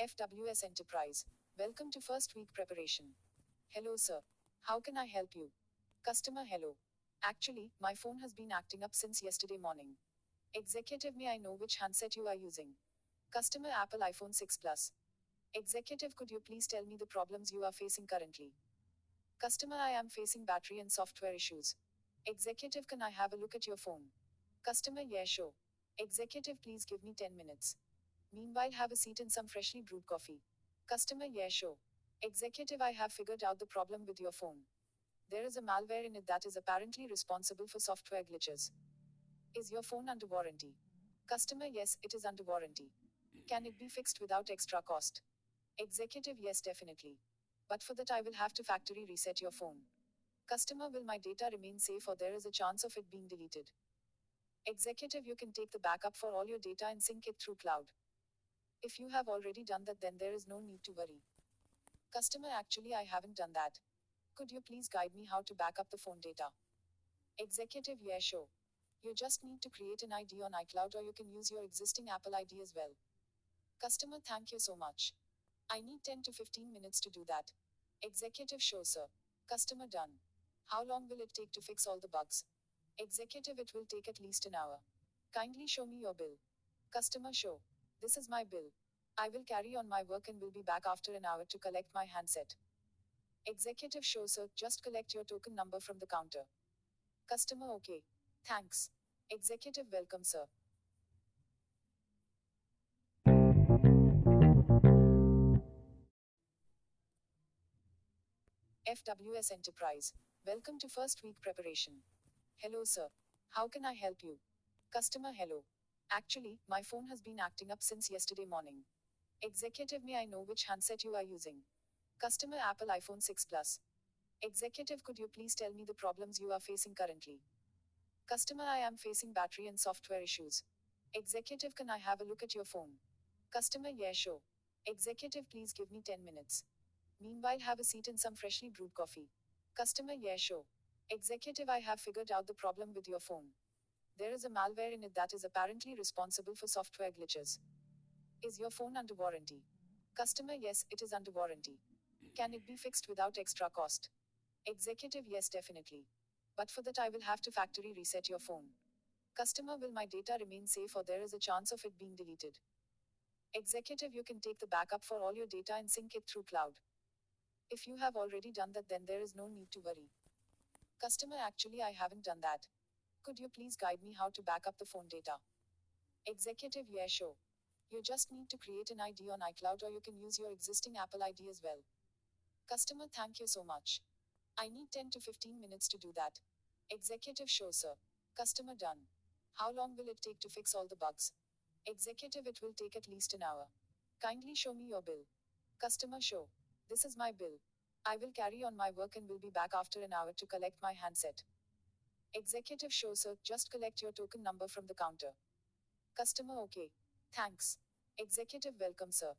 FWS Enterprise. Welcome to first week preparation. Hello, sir. How can I help you? Customer, hello. Actually, my phone has been acting up since yesterday morning. Executive, may I know which handset you are using? Customer, Apple iPhone 6 Plus. Executive, could you please tell me the problems you are facing currently? Customer, I am facing battery and software issues. Executive, can I have a look at your phone? Customer, yeah, sure. Executive, please give me 10 minutes. Meanwhile, have a seat and some freshly brewed coffee. Customer, yeah, sure. Executive, I have figured out the problem with your phone. There is a malware in it that is apparently responsible for software glitches. Is your phone under warranty? Customer, yes, it is under warranty. Can it be fixed without extra cost? Executive, yes, definitely. But for that, I will have to factory reset your phone. Customer, will my data remain safe or there is a chance of it being deleted? Executive, you can take the backup for all your data and sync it through cloud. If you have already done that, then there is no need to worry. Customer, actually, I haven't done that. Could you please guide me how to back up the phone data? Executive, yeah, sure. You just need to create an ID on iCloud or you can use your existing Apple ID as well. Customer, thank you so much. I need 10 to 15 minutes to do that. Executive, sure, sir. Customer, done. How long will it take to fix all the bugs? Executive, it will take at least an hour. Kindly show me your bill. Customer, show. This is my bill. I will carry on my work and will be back after an hour to collect my handset. Executive, show, sir. Just collect your token number from the counter. Customer, okay. Thanks. Executive, welcome, sir. FWS Enterprise. Welcome to first week preparation. Hello, sir. How can I help you? Customer, hello. Actually, my phone has been acting up since yesterday morning. Executive, may I know which handset you are using? Customer, Apple iPhone 6 Plus. Executive, could you please tell me the problems you are facing currently? Customer, I am facing battery and software issues. Executive, can I have a look at your phone? Customer, yeah, sure. Executive, please give me 10 minutes. Meanwhile, have a seat and some freshly brewed coffee. Customer, yeah, sure. Executive, I have figured out the problem with your phone. There is a malware in it that is apparently responsible for software glitches. Is your phone under warranty? Customer, yes, it is under warranty. Can it be fixed without extra cost? Executive, yes, definitely. But for that, I will have to factory reset your phone. Customer, will my data remain safe or there is a chance of it being deleted? Executive, you can take the backup for all your data and sync it through cloud. If you have already done that, then there is no need to worry. Customer, actually, I haven't done that. Could you please guide me how to back up the phone data? Executive, yeah, sure. You just need to create an ID on iCloud or you can use your existing Apple ID as well. Customer, thank you so much. I need 10 to 15 minutes to do that. Executive, sure, sir. Customer, done. How long will it take to fix all the bugs? Executive, it will take at least an hour. Kindly show me your bill. Customer, show. This is my bill. I will carry on my work and will be back after an hour to collect my handset. Executive show sir, just collect your token number from the counter. Customer okay. Thanks. Executive welcome sir.